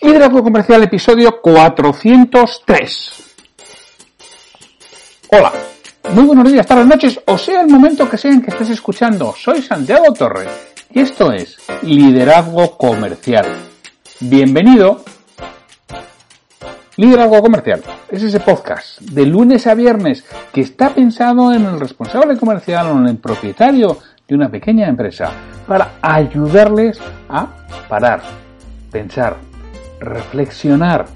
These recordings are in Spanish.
Liderazgo Comercial, episodio 403. Hola, muy buenos días, tardes, noches, o sea el momento que sea en que estés escuchando. Soy Santiago Torre y esto es Liderazgo Comercial. Bienvenido. Liderazgo Comercial es ese podcast de lunes a viernes que está pensado en el responsable comercial o en el propietario de una pequeña empresa para ayudarles a parar, pensar, reflexionar,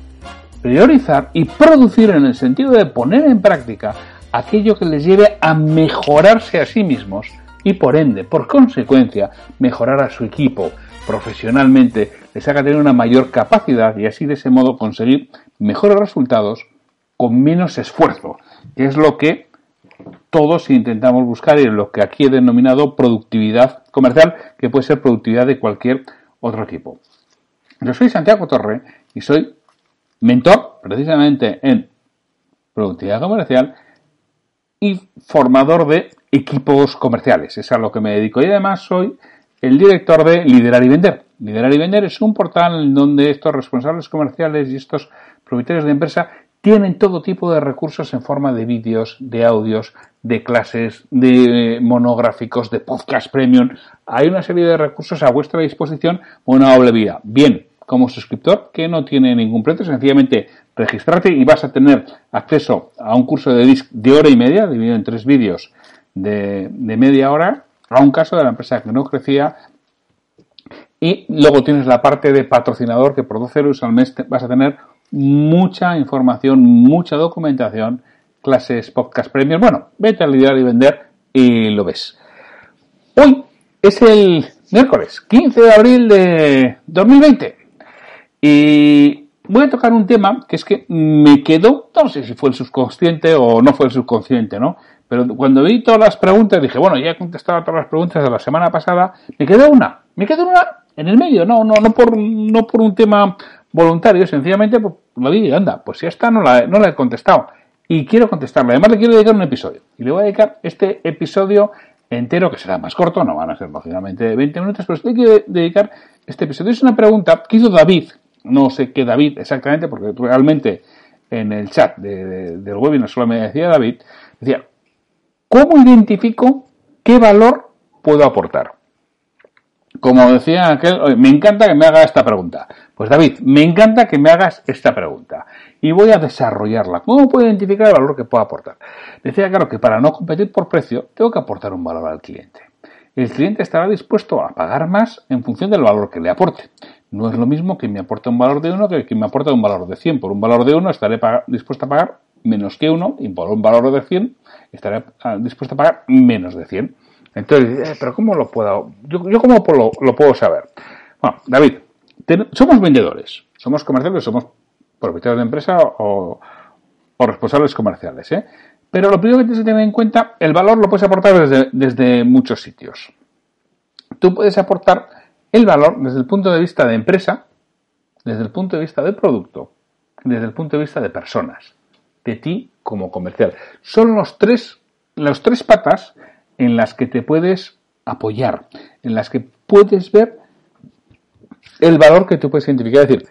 priorizar y producir en el sentido de poner en práctica aquello que les lleve a mejorarse a sí mismos y por ende, por consecuencia, mejorar a su equipo profesionalmente, les haga tener una mayor capacidad y así de ese modo conseguir mejores resultados con menos esfuerzo, que es lo que todos intentamos buscar y lo que aquí he denominado productividad comercial, que puede ser productividad de cualquier otro tipo. Yo soy Santiago Torre y soy mentor precisamente en productividad comercial y formador de equipos comerciales. Es a lo que me dedico. Y además soy el director de Liderar y Vender. Liderar y Vender es un portal donde estos responsables comerciales y estos propietarios de empresa tienen todo tipo de recursos en forma de vídeos, de audios, de clases, de monográficos, de podcast premium. Hay una serie de recursos a vuestra disposición, una doble vía. Bien, como suscriptor que no tiene ningún precio, sencillamente registrarte y vas a tener acceso a un curso de disc de hora y media, dividido en tres vídeos de, media hora, a un caso de la empresa que no crecía. Y luego tienes la parte de patrocinador que por 12 euros al mes vas a tener mucha información, mucha documentación, clases, podcast premium. Bueno, vete a lidiar y vender y lo ves. Hoy es el miércoles 15 de abril de 2020. Y voy a tocar un tema que es que me quedó, no sé si fue el subconsciente o no fue el subconsciente, ¿no? Pero cuando vi todas las preguntas dije, bueno, ya he contestado todas las preguntas de la semana pasada, me quedó una, me quedó una en el medio, no, no, no por, no por un tema voluntario, sencillamente pues, lo vi y anda, pues ya está, no la, no la he contestado. Y quiero contestarle, además le quiero dedicar un episodio. Y le voy a dedicar este episodio entero, que será más corto, no van a ser lógicamente 20 minutos, pero le quiero dedicar este episodio. Es una pregunta que hizo David, no sé qué David exactamente, porque realmente en el chat del webinar solo me decía David, decía, ¿cómo identifico qué valor puedo aportar? Como decía aquel, me encanta que me haga esta pregunta. Pues David, me encanta que me hagas esta pregunta y voy a desarrollarla. ¿Cómo puedo identificar el valor que puedo aportar? Decía claro que para no competir por precio tengo que aportar un valor al cliente. El cliente estará dispuesto a pagar más en función del valor que le aporte. No es lo mismo que me aporte un valor de 1 que que me aporte un valor de 100. Por un valor de 1 estaré dispuesto a pagar menos que 1 y por un valor de 100 estaré ah, dispuesto a pagar menos de 100. Entonces, eh, pero ¿cómo lo puedo? Yo, yo cómo lo, puedo saber. Bueno, David, somos vendedores, somos comerciales, somos propietarios de empresa o, responsables comerciales, ¿eh? Pero lo primero que tienes que tener en cuenta, el valor lo puedes aportar desde, desde muchos sitios. Tú puedes aportar el valor desde el punto de vista de empresa, desde el punto de vista de producto, desde el punto de vista de personas, de ti como comercial. Son los tres, los tres patas en las que te puedes apoyar, en las que puedes ver el valor que tú puedes identificar. Es decir,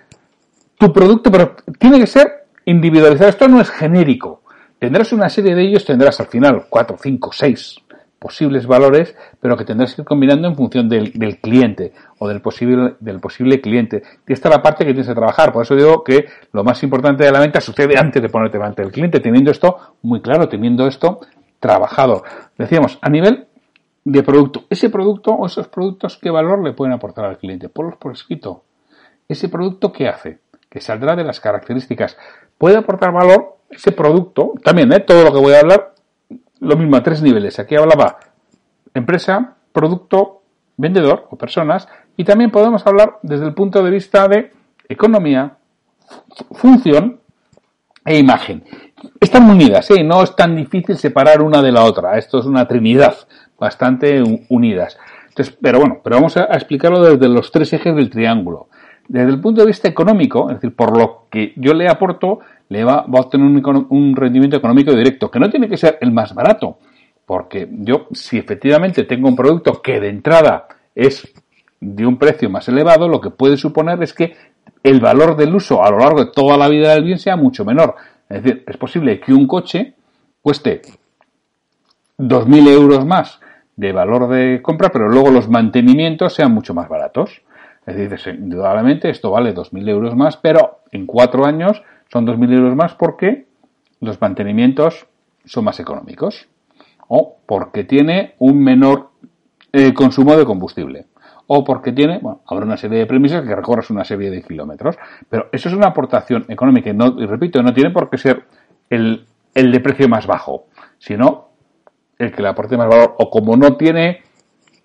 tu producto, pero tiene que ser individualizado. Esto no es genérico. Tendrás una serie de ellos, tendrás al final cuatro, cinco, seis posibles valores, pero que tendrás que ir combinando en función del, cliente o del posible, del posible cliente. Y esta es la parte que tienes que trabajar. Por eso digo que lo más importante de la venta sucede antes de ponerte delante del cliente, teniendo esto muy claro, teniendo esto trabajado. Decíamos, a nivel de producto, ese producto o esos productos, ¿qué valor le pueden aportar al cliente? Ponlos por escrito. Ese producto, ¿qué hace? Que saldrá de las características. ¿Puede aportar valor ese producto? También, ¿eh? todo lo que voy a hablar lo mismo a tres niveles. Aquí hablaba empresa, producto, vendedor o personas. Y también podemos hablar desde el punto de vista de economía, función e imagen. Están unidas, ¿eh? no es tan difícil separar una de la otra. Esto es una trinidad bastante unidas. Entonces, pero bueno, pero vamos a, explicarlo desde los tres ejes del triángulo. Desde el punto de vista económico, es decir, por lo que yo le aporto, le va, a obtener un, un rendimiento económico directo, que no tiene que ser el más barato, porque yo, si efectivamente tengo un producto que de entrada es de un precio más elevado, lo que puede suponer es que el valor del uso a lo largo de toda la vida del bien sea mucho menor. Es decir, es posible que un coche cueste 2.000 euros más de valor de compra, pero luego los mantenimientos sean mucho más baratos. Es decir, indudablemente esto vale 2.000 euros más, pero en cuatro años son 2.000 euros más porque los mantenimientos son más económicos o porque tiene un menor eh, consumo de combustible o porque tiene, bueno, habrá una serie de premisas que recorras una serie de kilómetros. Pero eso es una aportación económica y, no, y repito, no tiene por qué ser el, el de precio más bajo, sino el que le aporte más valor. O como no tiene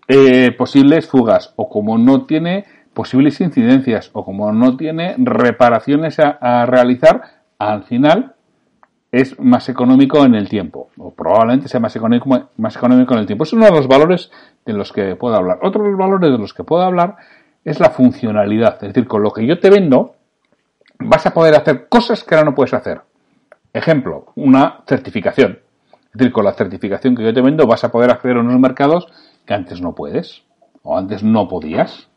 eh, posibles fugas, o como no tiene posibles incidencias, o como no tiene reparaciones a, realizar, al final es más económico en el tiempo, o probablemente sea más económico, más económico en el tiempo. Es uno de los valores de los que puedo hablar. Otro de los valores de los que puedo hablar es la funcionalidad. Es decir, con lo que yo te vendo, vas a poder hacer cosas que ahora no puedes hacer. Ejemplo, una certificación. Es decir, con la certificación que yo te vendo vas a poder acceder a unos mercados que antes no puedes o antes no podías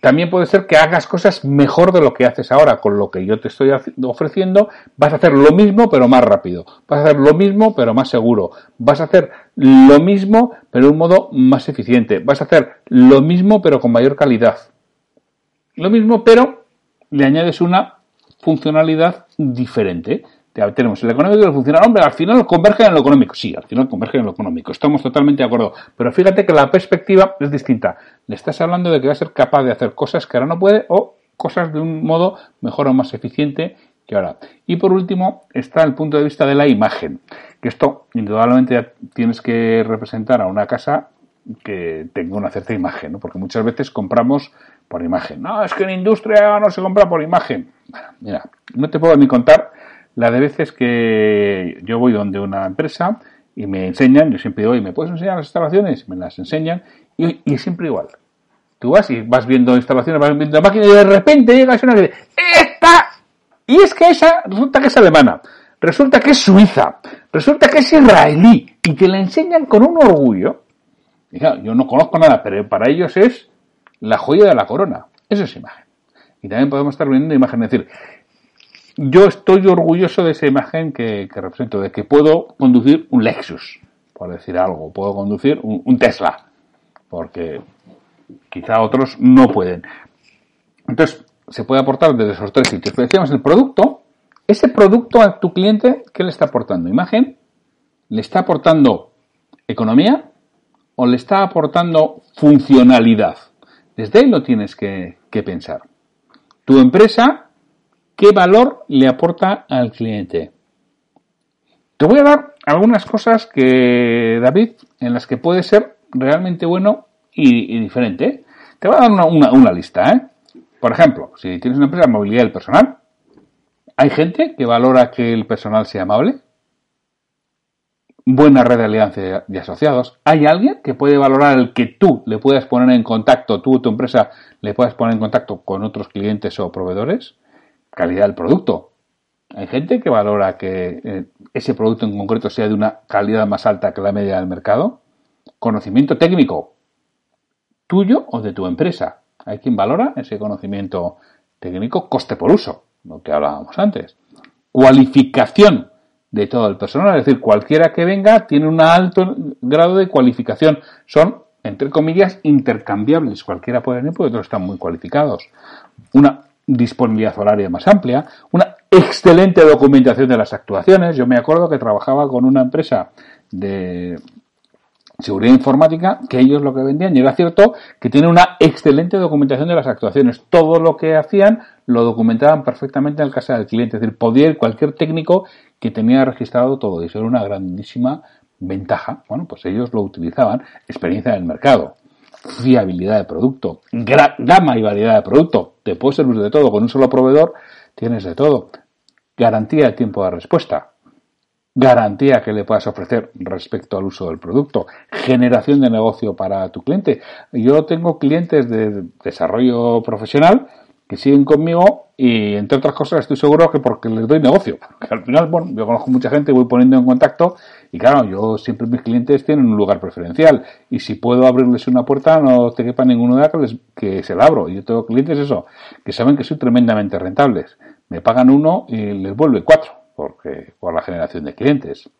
también puede ser que hagas cosas mejor de lo que haces ahora. Con lo que yo te estoy ofreciendo, vas a hacer lo mismo pero más rápido. Vas a hacer lo mismo pero más seguro. Vas a hacer lo mismo pero de un modo más eficiente. Vas a hacer lo mismo pero con mayor calidad. Lo mismo pero le añades una funcionalidad diferente tenemos el económico y el funcional. Hombre, al final convergen en lo económico. Sí, al final convergen en lo económico. Estamos totalmente de acuerdo. Pero fíjate que la perspectiva es distinta. Le estás hablando de que va a ser capaz de hacer cosas que ahora no puede o cosas de un modo mejor o más eficiente que ahora. Y por último está el punto de vista de la imagen. Que esto, indudablemente, tienes que representar a una casa que tenga una cierta imagen, ¿no? Porque muchas veces compramos por imagen. No, es que en industria no se compra por imagen. Bueno, mira, no te puedo ni contar la de veces que yo voy donde una empresa y me enseñan, yo siempre digo, ¿y me puedes enseñar las instalaciones? Me las enseñan y, es siempre igual. Tú vas y vas viendo instalaciones, vas viendo máquinas y de repente llega una que dice, ¡Esta! Y es que esa resulta que es alemana, resulta que es suiza, resulta que es israelí y que la enseñan con un orgullo. yo no conozco nada, pero para ellos es la joya de la corona. Eso es imagen. Y también podemos estar viendo imagen, es decir, yo estoy orgulloso de esa imagen que, represento, de que puedo conducir un Lexus, por decir algo, puedo conducir un, Tesla, porque quizá otros no pueden. Entonces, se puede aportar desde esos tres sitios. Pero decíamos, el producto, ese producto a tu cliente, ¿qué le está aportando? ¿Imagen? ¿Le está aportando economía? ¿O le está aportando funcionalidad? Desde ahí lo tienes que, que pensar. Tu empresa ¿Qué valor le aporta al cliente? Te voy a dar algunas cosas que, David, en las que puede ser realmente bueno y, diferente. Te voy a dar una, lista. ¿eh? Por ejemplo, si tienes una empresa de movilidad del personal, ¿hay gente que valora que el personal sea amable? Buena red de alianza de asociados. ¿Hay alguien que puede valorar el que tú le puedas poner en contacto, tú tu empresa le puedas poner en contacto con otros clientes o proveedores? Calidad del producto. Hay gente que valora que eh, ese producto en concreto sea de una calidad más alta que la media del mercado. Conocimiento técnico, tuyo o de tu empresa. Hay quien valora ese conocimiento técnico coste por uso, lo que hablábamos antes. Cualificación de todo el personal, es decir, cualquiera que venga tiene un alto grado de cualificación. Son, entre comillas, intercambiables. Cualquiera puede venir porque otros están muy cualificados. Una disponibilidad horaria más amplia, una excelente documentación de las actuaciones. Yo me acuerdo que trabajaba con una empresa de seguridad informática que ellos lo que vendían y era cierto que tiene una excelente documentación de las actuaciones. Todo lo que hacían lo documentaban perfectamente en el casa del cliente. Es decir, podía ir cualquier técnico que tenía registrado todo y eso era una grandísima ventaja. Bueno, pues ellos lo utilizaban, experiencia en el mercado. Fiabilidad de producto, gama y variedad de producto. Te puede servir de todo. Con un solo proveedor tienes de todo. Garantía de tiempo de respuesta. Garantía que le puedas ofrecer respecto al uso del producto. Generación de negocio para tu cliente. Yo tengo clientes de desarrollo profesional que siguen conmigo y entre otras cosas estoy seguro que porque les doy negocio. Porque al final, bueno, yo conozco mucha gente, voy poniendo en contacto y claro, yo siempre mis clientes tienen un lugar preferencial y si puedo abrirles una puerta no te quepa ninguno de que, que se la abro. Y yo tengo clientes eso, que saben que soy tremendamente rentables. Me pagan uno y les vuelve cuatro porque por la generación de clientes.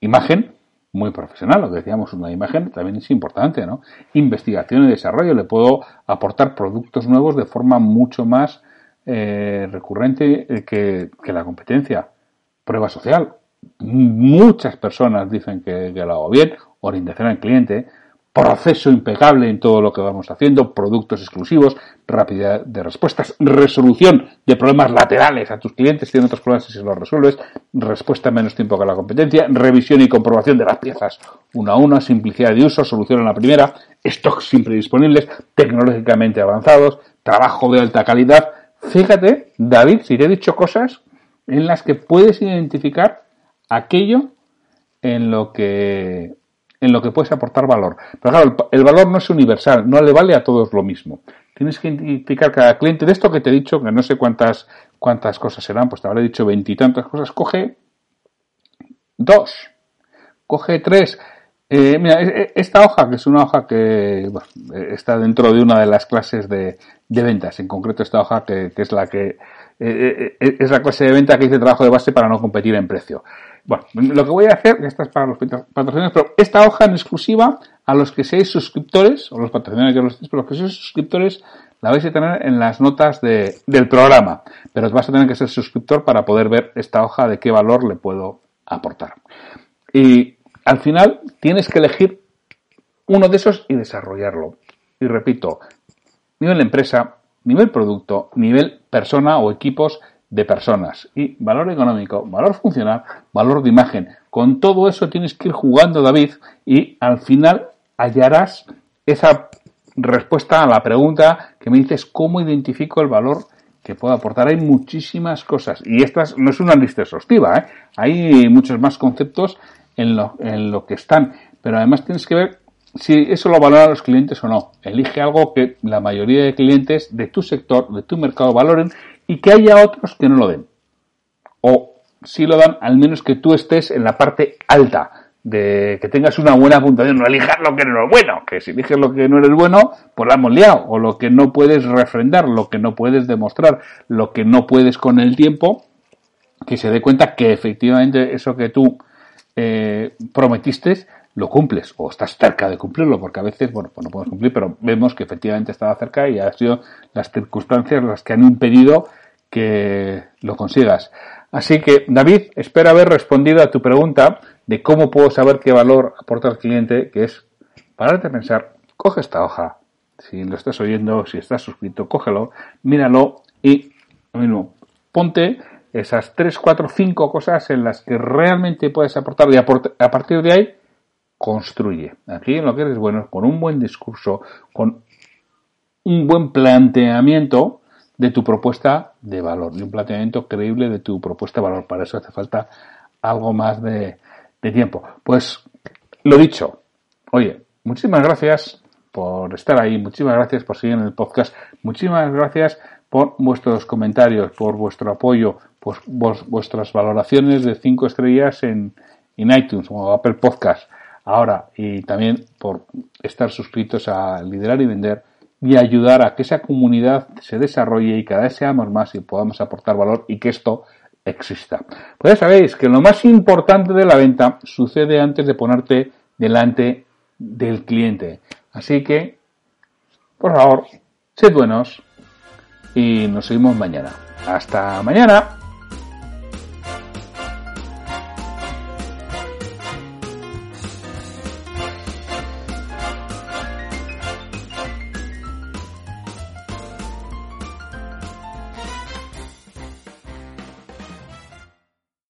Imagen, muy profesional, lo que decíamos, una imagen también es importante, ¿no? Investigación y desarrollo, le puedo aportar productos nuevos de forma mucho más eh, recurrente eh, que, la competencia. Prueba social. Muchas personas dicen que, que lo hago bien, orientación al cliente, proceso impecable en todo lo que vamos haciendo, productos exclusivos, rapidez de respuestas, resolución de problemas laterales a tus clientes, tienen otros problemas y se los resuelves, respuesta en menos tiempo que la competencia, revisión y comprobación de las piezas una a una, simplicidad de uso, solución en la primera, stocks siempre disponibles, tecnológicamente avanzados, trabajo de alta calidad. Fíjate, David, si te he dicho cosas en las que puedes identificar aquello en lo que en lo que puedes aportar valor. Pero claro, el, valor no es universal, no le vale a todos lo mismo. Tienes que identificar cada cliente de esto que te he dicho, que no sé cuántas, cuántas cosas serán, pues te habré dicho veintitantas cosas, coge dos, coge tres. Eh, mira, e, e, esta hoja, que es una hoja que está dentro de una de las clases de, ventas, en concreto esta hoja que, es la que eh, eh, es la clase de venta que dice trabajo de base para no competir en precio. Bueno, lo que voy a hacer, esta es para los patrocinadores, pero esta hoja en exclusiva a los que seáis suscriptores, o los patrocinadores que los los que seáis suscriptores, la vais a tener en las notas de, del programa. Pero vas a tener que ser suscriptor para poder ver esta hoja de qué valor le puedo aportar. Y al final tienes que elegir uno de esos y desarrollarlo. Y repito, nivel empresa, nivel producto, nivel persona o equipos de personas y valor económico, valor funcional, valor de imagen. Con todo eso tienes que ir jugando, David, y al final hallarás esa respuesta a la pregunta que me dices cómo identifico el valor que puedo aportar. Hay muchísimas cosas y esta no es una lista exhaustiva, ¿eh? hay muchos más conceptos en lo, en lo que están, pero además tienes que ver si eso lo valoran los clientes o no. Elige algo que la mayoría de clientes de tu sector, de tu mercado valoren y que haya otros que no lo den. O si lo dan, al menos que tú estés en la parte alta, de que tengas una buena puntuación, no elijas lo que no es bueno, que si eliges lo que no eres bueno, pues la hemos liado, o lo que no puedes refrendar, lo que no puedes demostrar, lo que no puedes con el tiempo, que se dé cuenta que efectivamente eso que tú eh, prometiste lo cumples o estás cerca de cumplirlo, porque a veces, bueno, pues no podemos cumplir, pero vemos que efectivamente estaba cerca y ha sido las circunstancias las que han impedido que lo consigas. Así que, David, espero haber respondido a tu pregunta de cómo puedo saber qué valor aporta al cliente, que es pararte a pensar, coge esta hoja, si lo estás oyendo, si estás suscrito, cógelo, míralo y, lo mismo, ponte esas tres, cuatro, cinco cosas en las que realmente puedes aportar y a partir de ahí construye. Aquí lo que eres bueno con un buen discurso, con un buen planteamiento de tu propuesta de valor, y un planteamiento creíble de tu propuesta de valor. Para eso hace falta algo más de, de tiempo. Pues lo dicho, oye, muchísimas gracias por estar ahí, muchísimas gracias por seguir en el podcast, muchísimas gracias por vuestros comentarios, por vuestro apoyo, por vuestras valoraciones de cinco estrellas en, en iTunes o Apple Podcast ahora y también por estar suscritos a Liderar y Vender y ayudar a que esa comunidad se desarrolle y cada vez seamos más y podamos aportar valor y que esto exista. Pues ya sabéis que lo más importante de la venta sucede antes de ponerte delante del cliente. Así que, por favor, sed buenos y nos seguimos mañana. Hasta mañana.